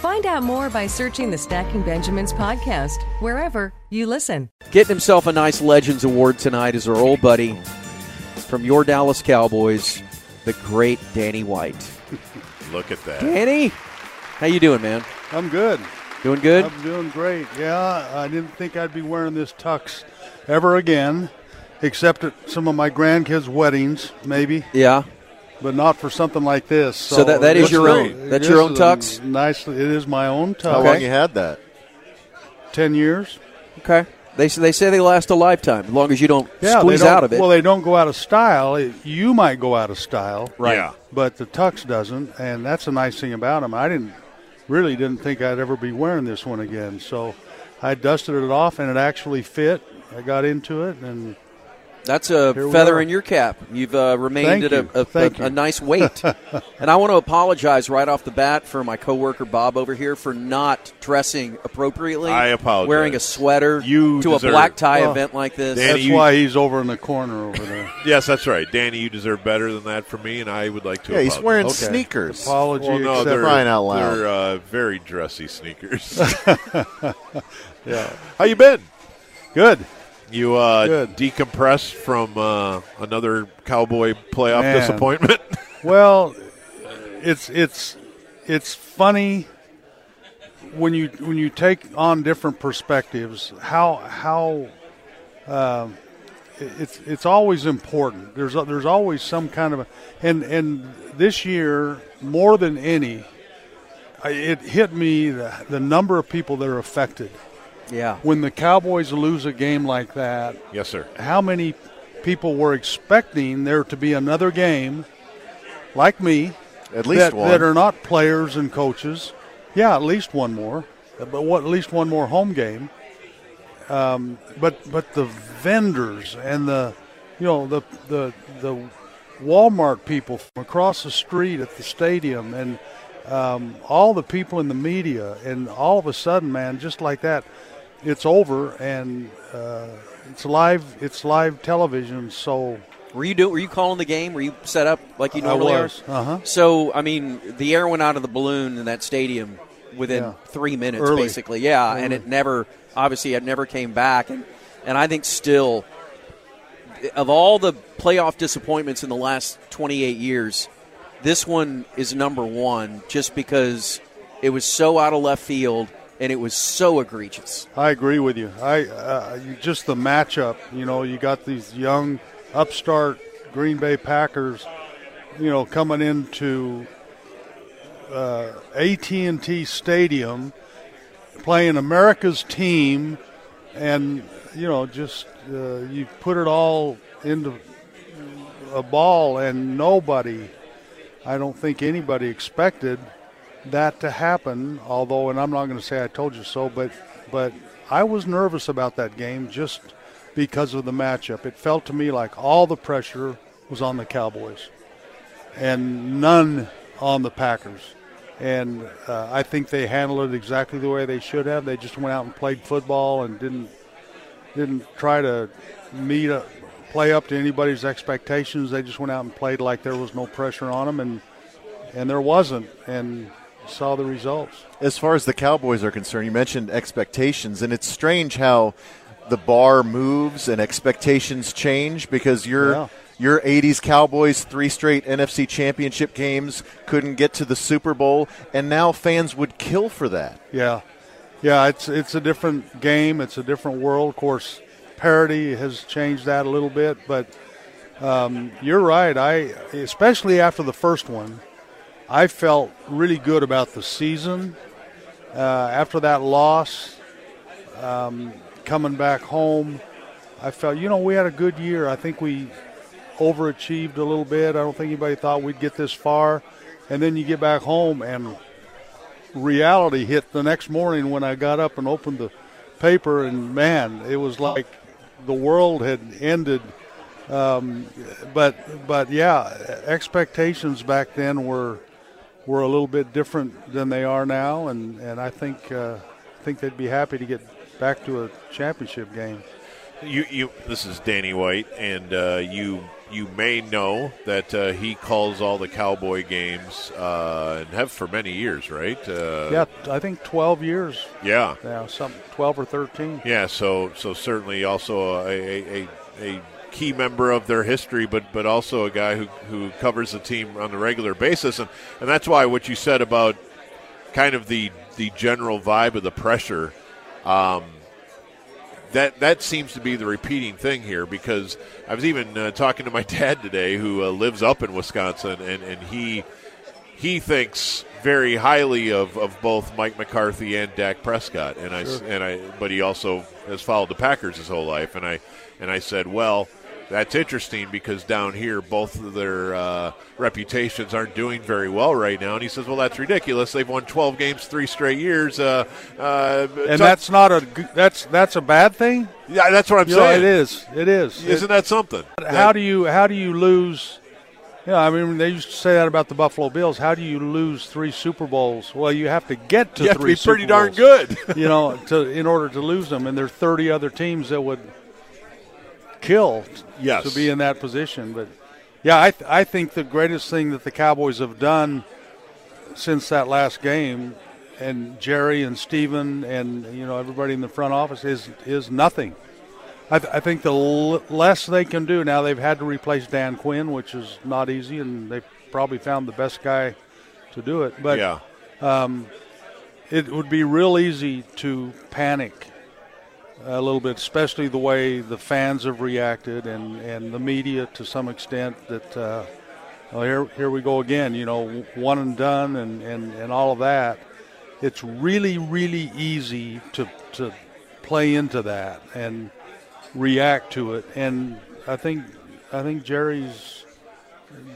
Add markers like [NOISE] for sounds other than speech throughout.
Find out more by searching the Stacking Benjamins podcast wherever you listen. Getting himself a nice Legends Award tonight is our old buddy from your Dallas Cowboys, the great Danny White. [LAUGHS] Look at that. Danny, how you doing, man? I'm good. Doing good? I'm doing great. Yeah, I didn't think I'd be wearing this tux ever again, except at some of my grandkids' weddings, maybe, Yeah. But not for something like this. So, So that- that is this your own- that's This your own tux? Nice. It is my own tux. How long you had that? Ten years. Okay. They say, they say they last a lifetime as long as you don't Yeah, squeeze don't, out of it. Well, they don't go out of style. You might go out of style, Right. Yeah. but the tux doesn't, and that's a nice thing about them. I didn't really didn't think I'd ever be wearing this one again, so I dusted it off, and it actually fit. I got into it, and That's a Here feather in your cap. You've uh, remained Thank at a, a, a, a nice weight. [LAUGHS] and I want to apologize right off the bat for my coworker Bob over here for not dressing appropriately. I apologize. Wearing a sweater You to deserve- a black tie Well, event like this. Danny, that's you- why he's over in the corner over there. [LAUGHS] Yes, that's right. Danny, you deserve better than that from me, and I would like to. Yeah, he's wearing Okay. sneakers. Apology Well, no, accepted. they're Crying out loud. They're uh, very dressy sneakers. [LAUGHS] Yeah, How you been? good. You uh, Good. decompressed from uh, another Cowboy playoff Man. disappointment? [LAUGHS] Well, it's it's it's funny when you when you take on different perspectives. How how um, it- it's it's always important. There's there's always some kind of a, and and this year more than any, it hit me the, the number of people that are affected yeah. when the Cowboys lose a game like that. yes, sir. how many people were expecting there to be another game like me At least that, one. that are not players and coaches yeah at least one more but what at least one more home game um, but but the vendors and the you know the the the Walmart people from across the street at the stadium and um, all the people in the media and all of a sudden man just like that it's over and uh, it's live it's live television so Were you do, Were you calling the game? Were you set up like you normally are? uh-huh So, I mean, the air went out of the balloon in that stadium within Yeah. three minutes, Early. basically. Yeah, and it never, obviously, it never came back. And, and I think still, of all the playoff disappointments in the last 28 years, this one is number one just because it was so out of left field and it was so egregious. I agree with you. I uh, you, just the matchup. You know, you got these young upstart Green Bay Packers. You know, coming into uh, AT&T Stadium, playing America's team, and you know, just uh, you put it all into a ball, and nobody, I don't think anybody expected that to happen. Although, and I'm not going to say I told you so, but but I was nervous about that game just because of the matchup. It felt to me like all the pressure was on the Cowboys, and none on the Packers. And uh, I think they handled it exactly the way they should have. They just went out and played football and didn't didn't try to meet a, play up to anybody's expectations. They just went out and played like there was no pressure on them, and and there wasn't. And saw the results. As far as the Cowboys are concerned, you mentioned expectations, and it's strange how the bar moves and expectations change because your Yeah. your 80s Cowboys three straight NFC championship games couldn't get to the Super Bowl and now fans would kill for that. Yeah, yeah. It's it's a different game. It's a different world. Of course, parity has changed that a little bit, but um, you're right. I, especially after the first one, I felt really good about the season. Uh, after that loss, um, coming back home, I felt, you know, we had a good year. I think we overachieved a little bit. I don't think anybody thought we'd get this far. And then you get back home, and reality hit the next morning when I got up and opened the paper, and man, it was like the world had ended. Um, but but yeah, expectations back then were were a little bit different than they are now, and and I think uh, think they'd be happy to get back to a championship game. You, you. This is Danny White, and uh, you you may know that uh, he calls all the Cowboy games uh, and have for many years, right? Uh, yeah, I think twelve years. Yeah, yeah, some twelve or thirteen. Yeah, so so certainly also a, a, a key member of their history, but but also a guy who who covers the team on a regular basis, and and that's why what you said about kind of the the general vibe of the pressure. Um, that that seems to be the repeating thing here because I was even uh, talking to my [LAUGHS] dad today who uh, lives up in Wisconsin and, and he he thinks very highly of, of both Mike McCarthy and Dak Prescott. And I and I but he also has followed the Packers his whole life. And I and I said well that's interesting because down here both of their uh, reputations aren't doing very well right now. And he says, "Well, that's ridiculous. They've won 12 games three straight years, uh, uh, and that's not a that's that's a bad thing. Yeah, that's what I'm you saying. Know, it is. It is. Isn't that something? How do you how do you lose? Yeah, you know, I mean they used to say that about the Buffalo Bills. How do you lose three Super Bowls? Well, you have to get to you three. Have to be pretty Super darn good, you know, to in order to lose them. And there are 30 other teams that would kill yes. to be in that position. But yeah, I th- I think the greatest thing that the Cowboys have done since that last game, and Jerry and Stephen and you know everybody in the front office is is nothing. I, th- I think the l- less they can do now, they've had to replace Dan Quinn, which is not easy, and they've probably found the best guy to do it. But yeah. um, it would be real easy to panic a little bit, especially the way the fans have reacted and, and the media to some extent. That uh, well, here here we go again. You know, one and done and, and, and all of that. It's really really easy to to play into that and react to it. And I think I think Jerry's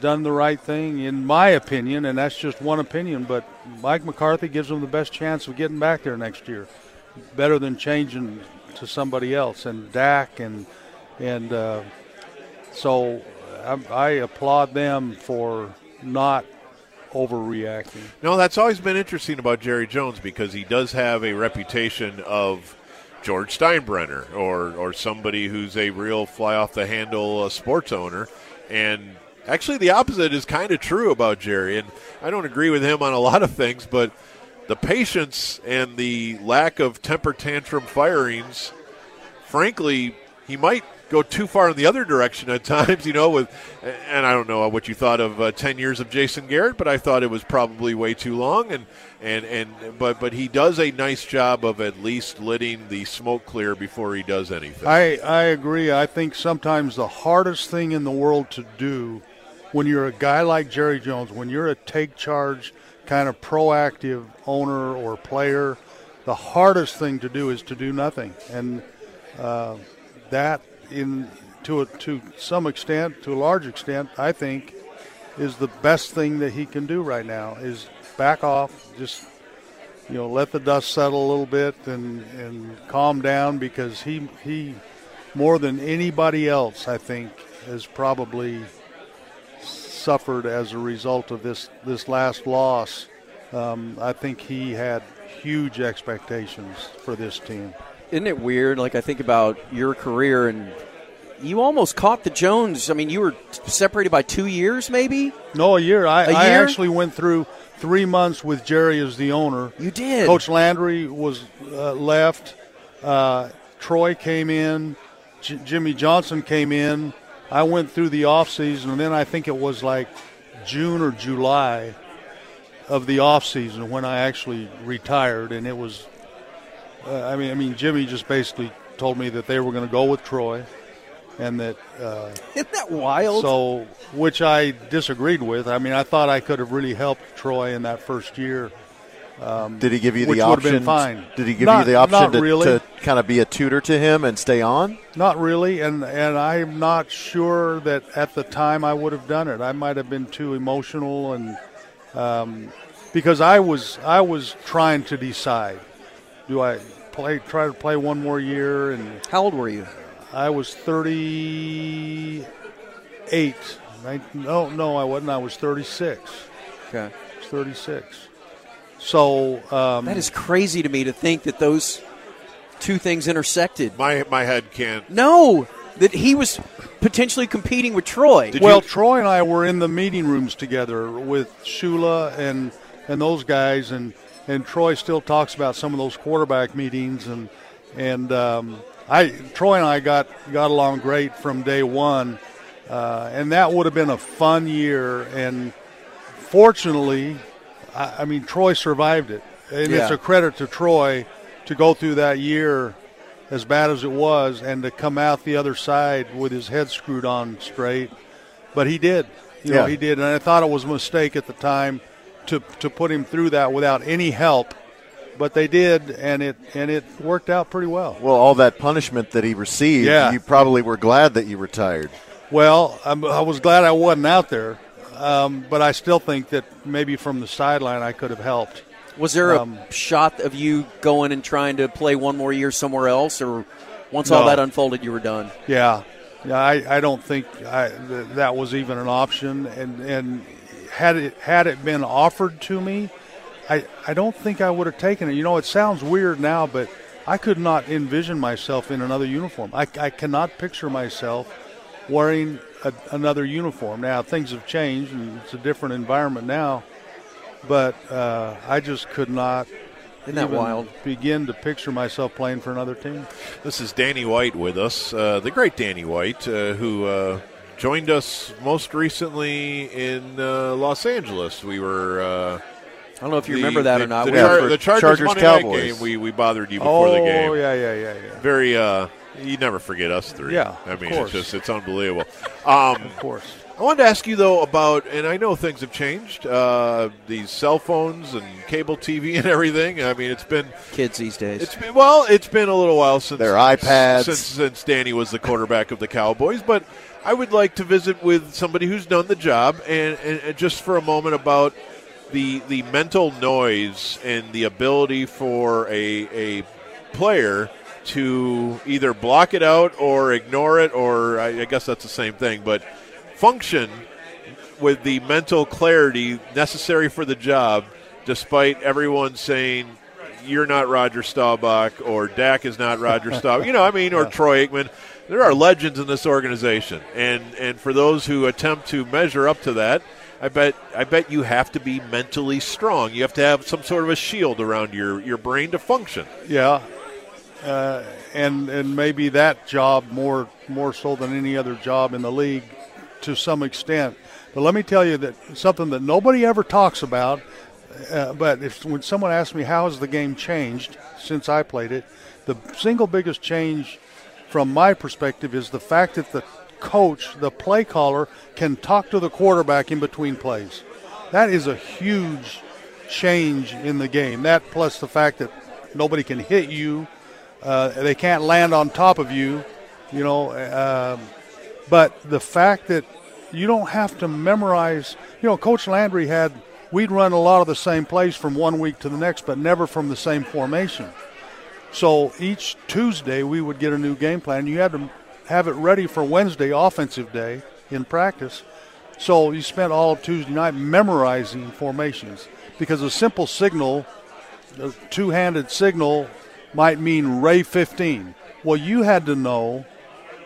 done the right thing in my opinion, and that's just one opinion. But Mike McCarthy gives them the best chance of getting back there next year, better than changing to somebody else, and Dak, and and uh, so I, I applaud them for not overreacting. No, that's always been interesting about Jerry Jones because he does have a reputation of George Steinbrenner or or somebody who's a real fly off the handle uh, sports owner, and actually the opposite is kind of true about Jerry. And I don't agree with him on a lot of things, but the patience and the lack of temper tantrum firings, frankly, he might go too far in the other direction at [LAUGHS] times, you know, with and I don't know what you thought of uh, 10 years of Jason Garrett, but I thought it was probably way too long and and and but but he does a nice job of at least letting the smoke clear before he does anything. I I agree. I think sometimes the hardest thing in the world to do when you're a guy like Jerry Jones, when you're a take charge kind of proactive owner or player, the hardest thing to do is to do nothing. And uh, that, in to a, to some extent, to a large extent, I think, is the best thing that he can do right now. Is back off, just you know, let the dust settle a little bit and and calm down because he he more than anybody else, I think, has probably suffered as a result of this this last loss. Um, I think he had huge expectations for this team. Isn't it weird? Like I think about your career and you almost caught the Jones. I mean, you were separated by two years, maybe. No, a year. I, A year? I actually went through three months with Jerry as the owner. You did. Coach Landry was uh, left. Uh, Troy came in. J- Jimmy Johnson came in. I went through the off season, and then I think it was like June or July of the off season when I actually retired, and it was. Uh, I mean, I mean, Jimmy just basically told me that they were going to go with Troy, and that uh, Isn't that wild? so which I disagreed with. I mean, I thought I could have really helped Troy in that first year. Did he give you the would have been option? fine. Did he give Not- you the option to, really. to kind of be a tutor to him and stay on? Not really, and and I'm not sure that at the time I would have done it. I might have been too emotional, and um, because I was I was trying to decide, do I play try to play one more year? And How old were you? I was 38. Nin- No, no, I wasn't. I was 36. Okay. I was 36. So um, That is crazy to me to think that those two things intersected. My my head can't. No, that he was potentially competing with Troy. Did well, you- Troy and I were in the meeting rooms together with Shula and and those guys, and and Troy still talks about some of those quarterback meetings, and and um, I Troy and I got got along great from day one, uh, and that would have been a fun year. And fortunately, I, I mean Troy survived it, and it's a credit to Troy to go through that year as bad as it was and to come out the other side with his head screwed on straight. But he did. You know, he did. And I thought it was a mistake at the time to, to put him through that without any help. But they did, and it and it worked out pretty well. Well, all that punishment that he received, Yeah. you probably were glad that you retired. Well, I'm, I was glad I wasn't out there, um, but I still think that maybe from the sideline I could have helped. Was there a Um, shot of you going and trying to play one more year somewhere else, or once all that unfolded, you were done? Yeah, yeah. I, I don't think I, th- that was even an option. And and had it had it been offered to me, I I don't think I would have taken it. You know, it sounds weird now, but I could not envision myself in another uniform. I, I cannot picture myself wearing a, another uniform. Now things have changed, and it's a different environment now. But uh, I just could not. Isn't that even wild? Begin to picture myself playing for another team. This is Danny White with us, uh, the great Danny White, uh, who uh, joined us most recently in uh, Los Angeles. We were. Uh, I don't know if you the- remember that the, or not. The, We Char- the Chargers, Chargers Cowboys. game. We, we bothered you before oh the game. Oh yeah, yeah, yeah, yeah. Very. Uh, you never forget us three. Yeah, I of mean, course. it's just it's unbelievable. [LAUGHS] Um, Of course. I wanted to ask you though about, and I know things have changed. Uh, these cell phones and cable TV and everything. I mean, it's been kids these days. it's been well, it's been a little while since Their iPads. since since Danny was the quarterback of the Cowboys. But I would like to visit with somebody who's done the job, and, and, and just for a moment about the the mental noise and the ability for a a player to either block it out or ignore it, or I, I guess that's the same thing, but function with the mental clarity necessary for the job, despite everyone saying you're not Roger Staubach or Dak is not Roger [LAUGHS] Staubach. You know, I mean, or Troy Aikman. There are legends in this organization, and and for those who attempt to measure up to that, I bet I bet you have to be mentally strong. You have to have some sort of a shield around your your brain to function. Yeah, uh, and and maybe that job more more so than any other job in the league, to some extent. But let me tell you that something that nobody ever talks about. Uh, but if when someone asks me how has the game changed since I played it, the single biggest change from my perspective is the fact that the coach, the play caller, can talk to the quarterback in between plays. That is a huge change in the game. That plus the fact that nobody can hit you, uh, they can't land on top of you, you know. Um, but the fact that you don't have to memorize, you know, Coach Landry had, we'd run a lot of the same plays from one week to the next, but never from the same formation. So each Tuesday we would get a new game plan. You had to have it ready for Wednesday offensive day in practice. So you spent all of Tuesday night memorizing formations because a simple signal, a two-handed signal, might mean Ray 15. Well, you had to know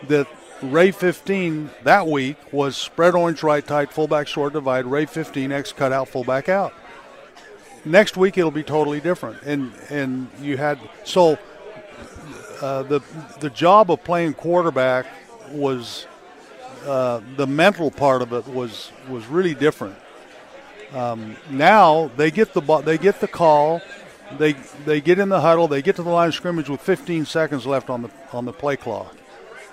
that Ray 15 that week was spread orange right tight, fullback short divide, Ray 15 X cut out, fullback out. Next week it'll be totally different, and and you had so uh, the the job of playing quarterback was uh, the mental part of it was was really different. Um, now they get the they get the call, they they get in the huddle, they get to the line of scrimmage with 15 seconds left on the on the play clock.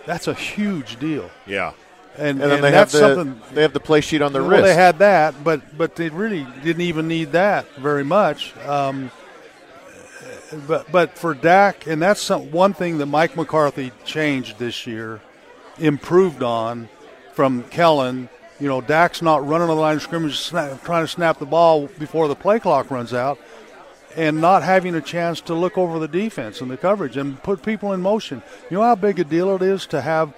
That's a huge deal. Yeah. And, And then and they have the something they have the play sheet on their well, wrist. they had that, but but they really didn't even need that very much. Um, but but for Dak, and that's some, one thing that Mike McCarthy changed this year, improved on from Kellen. You know, Dak's not running on the line of scrimmage, snap, trying to snap the ball before the play clock runs out, and not having a chance to look over the defense and the coverage and put people in motion. You know how big a deal it is to have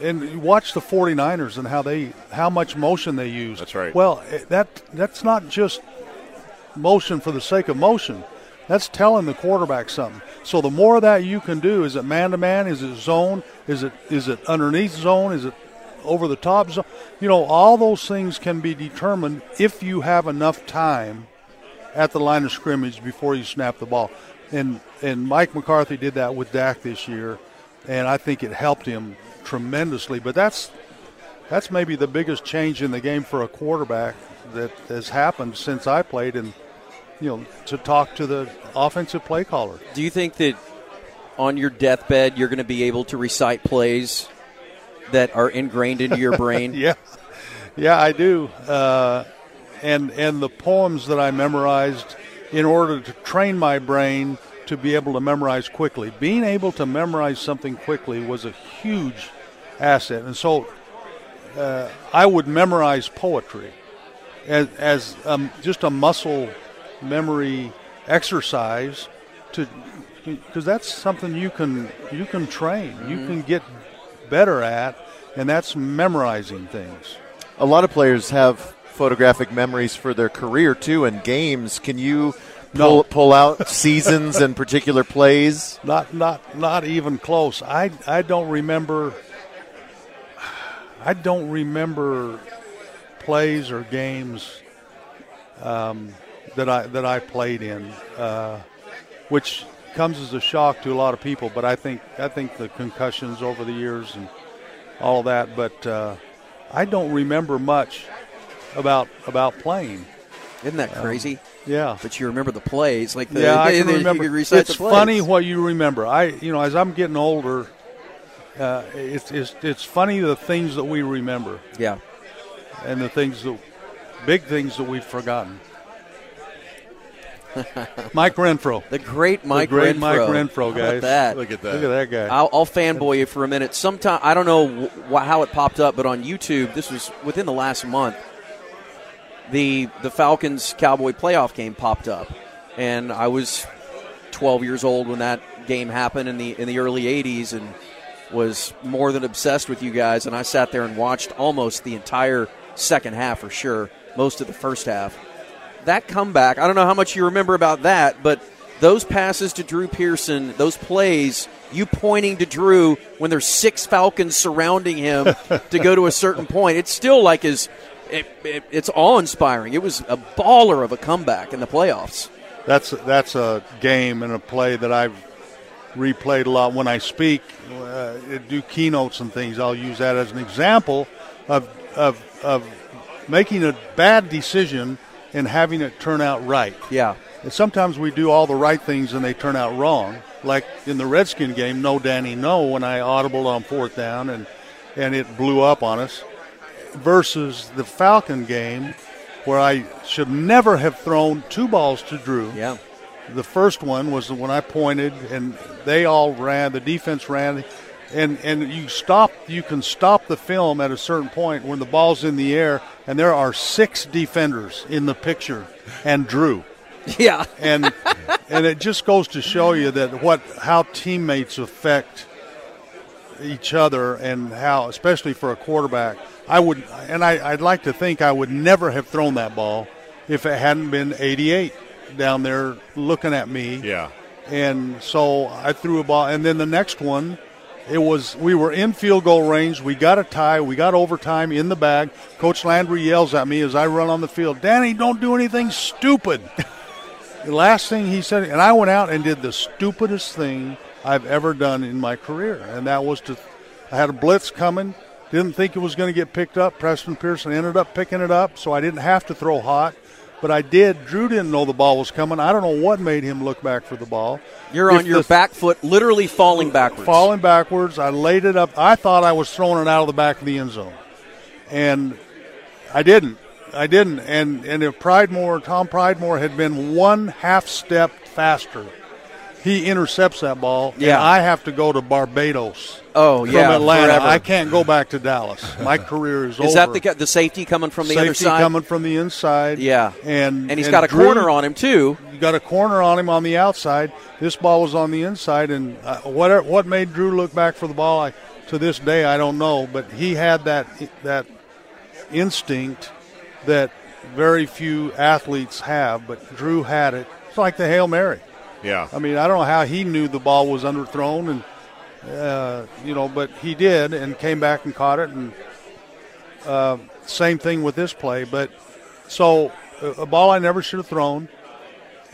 and watch the 49ers and how they how much motion they use. That's right. Well, eh, that that's not just motion for the sake of motion. That's telling the quarterback something. So the more of that you can do, is it man to man? Is it zone? Is it is it underneath zone? Is it over the top zone? You know, all those things can be determined if you have enough time at the line of scrimmage before you snap the ball. And and Mike McCarthy did that with Dak this year, and I think it helped him tremendously. But that's that's maybe the biggest change in the game for a quarterback that has happened since I played, and you know, to talk to the offensive play caller. Do you think that on your deathbed you're going to be able to recite plays that are ingrained into your brain? [LAUGHS] yeah, yeah, I do. Uh, and and the poems that I memorized in order to train my brain to be able to memorize quickly. Being able to memorize something quickly was a huge asset, and so uh, I would memorize poetry as, as um, just a muscle memory exercise to because that's something you can you can train you can get better at and that's memorizing things. A lot of players have photographic memories for their career too and games. Can you pull, No. pull out [LAUGHS] seasons and particular plays? not not not even close i i don't remember i don't remember plays or games um, that i that i played in uh, which comes as a shock to a lot of people but i think i think the concussions over the years and all of that but uh, i don't remember much about about playing Isn't that crazy? yeah But you remember the plays, like the, yeah, I [LAUGHS] can you remember. could recite It's the funny what you remember. I, you know, as I'm getting older, uh, it's, it's it's funny the things that we remember Yeah. and the things that big things that we've forgotten. [LAUGHS] Mike Renfro, The great Mike the great Renfro. Mike Renfro, How about guys. that? Look at that. Look at that guy. I'll, I'll fanboy you for a minute. Sometime I don't know wh- how it popped up, but on YouTube, this was within the last month. The the Falcons Cowboy playoff game popped up, and I was 12 years old when that game happened in the in the early 80s, and was more than obsessed with you guys. And I sat there and watched almost the entire second half for sure, most of the first half. That comeback, I don't know how much you remember about that, but those passes to Drew Pearson, those plays, you pointing to Drew when there's six Falcons surrounding him [LAUGHS] to go to a certain point, it's still like is it, it, it's awe inspiring. It was a baller of a comeback in the playoffs. That's that's a game and a play that I've replayed a lot when I speak, uh, do keynotes and things. I'll use that as an example of of of making a bad decision and having it turn out right. Yeah. And sometimes we do all the right things and they turn out wrong. Like in the Redskin game, no Danny, no, when I audibled on fourth down and and it blew up on us. Versus the Falcon game, where I should never have thrown two balls to Drew. Yeah. The first one was when I pointed, and they all ran. The defense ran, and and you stop. You can stop the film at a certain point when the ball's in the air, and there are six defenders in the picture, and Drew [LAUGHS] Yeah. and and it just goes to show you that what how teammates affect each other and how especially for a quarterback I would and I, I'd like to think I would never have thrown that ball if it hadn't been 88 down there looking at me. Yeah. and so I threw a ball and then the next one it was we were in field goal range. We got a tie. We got overtime in the bag. Coach Landry yells at me as I run on the field Danny don't do anything stupid. The last thing he said, and I went out and did the stupidest thing I've ever done in my career, and that was to, I had a blitz coming, didn't think it was going to get picked up. Preston Pearson ended up picking it up, so I didn't have to throw hot. but I did. Drew didn't know the ball was coming. I don't know what made him look back for the ball. You're If on your back foot, literally falling backwards. falling backwards. I laid it up. I thought I was throwing it out of the back of the end zone, and I didn't. I didn't. And and if Pridemore, Tom Pridemore, had been one half step faster, he intercepts that ball. Yeah. And I have to go to Barbados. Oh, from yeah, Atlanta. forever. I can't go back to Dallas. My career is, over. [LAUGHS] Is that the the safety coming from the Safety other side? coming from the inside? Yeah. and And he's got a corner on him too. You got a corner on him on the outside. This ball was on the inside, and uh, what what made Drew look back for the ball? I, to this day, I don't know, but he had that that instinct that very few athletes have, but Drew had it. It's like the hail mary. Yeah. I mean, I don't know how he knew the ball was underthrown, and uh, you know, but he did, and came back and caught it, and uh, same thing with this play. But so a, a ball I never should have thrown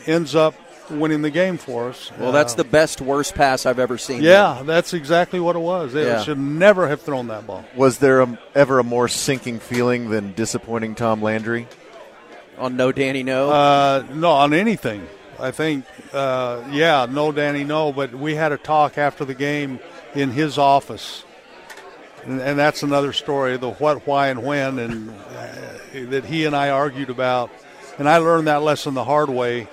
ends up winning the game for us. Well, that's Uh, the best worst pass I've ever seen. yeah, that's exactly what it was. They Yeah. should never have thrown that ball. Was there a, ever a more sinking feeling than disappointing Tom Landry? On no Danny no. Uh, no, on anything. I think, uh, yeah, no, Danny, no. But we had a talk after the game in his office, and, and that's another story: the what, why, and when, and uh, that he and I argued about. And I learned that lesson the hard way.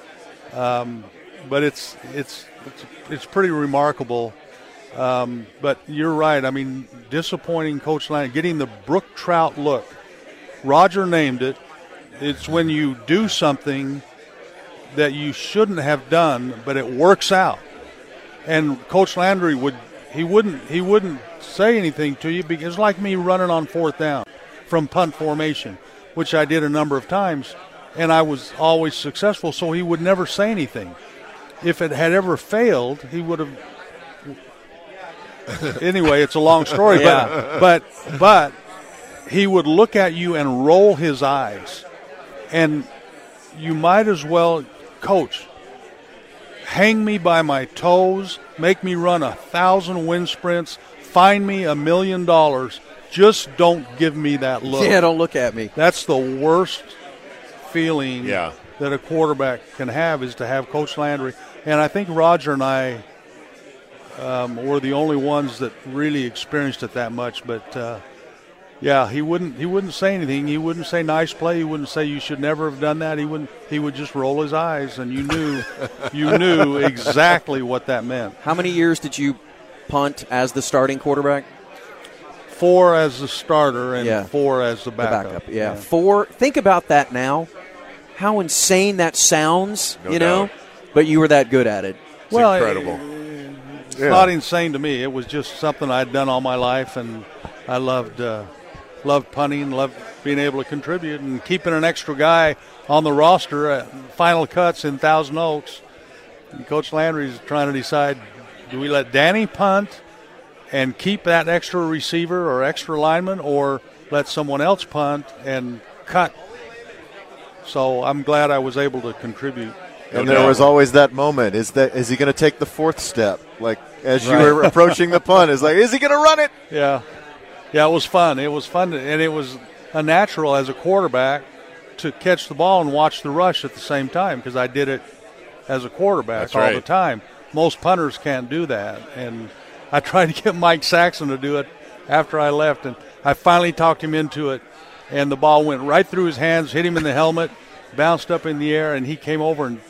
Um, but it's it's it's, it's pretty remarkable. Um, but you're right. I mean, disappointing Coach Line getting the Brook Trout look. Roger named it. It's when you do something that you shouldn't have done, but it works out. And Coach Landry would he wouldn't he wouldn't say anything to you because like me running on fourth down from punt formation, which I did a number of times, and I was always successful. So he would never say anything. If it had ever failed, he would have. [LAUGHS] anyway, it's a long story, Yeah. but but but he would look at you and roll his eyes, and you might as well, coach, hang me by my toes, make me run a thousand wind sprints, find me a million dollars. Just don't give me that look. yeah, don't look at me. That's the worst feeling Yeah. that a quarterback can have is to have Coach Landry. And I think Roger and I um, were the only ones that really experienced it that much. But uh, yeah, he wouldn't he wouldn't say anything. He wouldn't say nice play. He wouldn't say you should never have done that. He wouldn't. He would just roll his eyes, and you knew [LAUGHS] you knew exactly what that meant. How many years did you punt as the starting quarterback? Four as the starter and Yeah. four as the The backup. backup. Yeah. Four. Think about that now. How insane that sounds. No you know, doubt. but you were that good at it. It's Well, incredible. It's not insane to me. It was just something I'd done all my life, and I loved uh, loved punting, loved being able to contribute, and keeping an extra guy on the roster at final cuts in Thousand Oaks. And Coach Landry's trying to decide: do we let Danny punt and keep that extra receiver or extra lineman, or let someone else punt and cut? So I'm glad I was able to contribute. And there was always that moment. Is that is he going to take the fourth step? Like as you Right. were approaching the punt, is like, is he going to run it? Yeah, yeah, it was fun. It was fun, and it was a natural as a quarterback to catch the ball and watch the rush at the same time because I did it as a quarterback That's all right. the time. Most punters can't do that, and I [LAUGHS] tried to get Mike Saxon to do it after I left, and I finally talked him into it, and the ball went right through his hands, hit him in the helmet, bounced up in the air, and he came over and.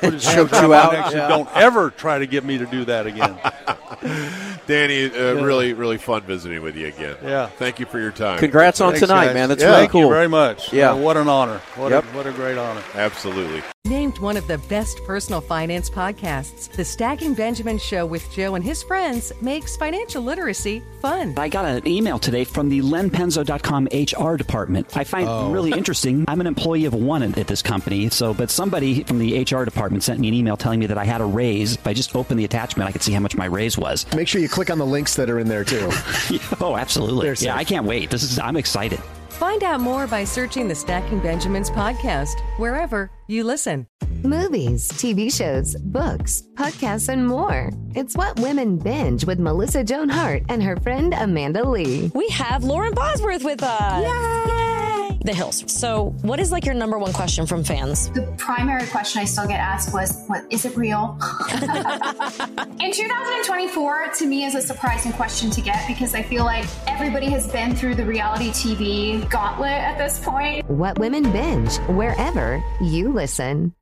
Put his Choked you out? neck Yeah. Don't ever try to get me to do that again. [LAUGHS] Danny, uh, really, really fun visiting with you again. Yeah. Thank you for your time. Congrats on Thanks, tonight, guys. man. That's Yeah. really Thank cool. you very much. Yeah. Uh, what an honor. What, Yep. a, what a great honor. Absolutely. Named one of the best personal finance podcasts, the Stacking Benjamin Show with Joe and his friends makes financial literacy fun. I got an email today from the lenpenzo.com HR department. I find it really interesting. I'm an employee of one at this company, so but somebody from the HR department sent me an email telling me that I had a raise. If I just opened the attachment, I could see how much my raise was. Make sure you click on the links that are in there too. [LAUGHS] oh, absolutely. They're Yeah, safe. I can't wait. This is I'm excited. Find out more by searching the Stacking Benjamins podcast wherever you listen. Movies, TV shows, books, podcasts, and more. It's what women binge with Melissa Joan Hart and her friend Amanda Lee. We have Lauren Bosworth with us. Yay! The Hills. So, what is like your number one question from fans? The primary question I still get asked was, "What is it real?" [LAUGHS] In 2024, to me, is a surprising question to get because I feel like everybody has been through the reality TV gauntlet at this point. What Women Binge, wherever you listen.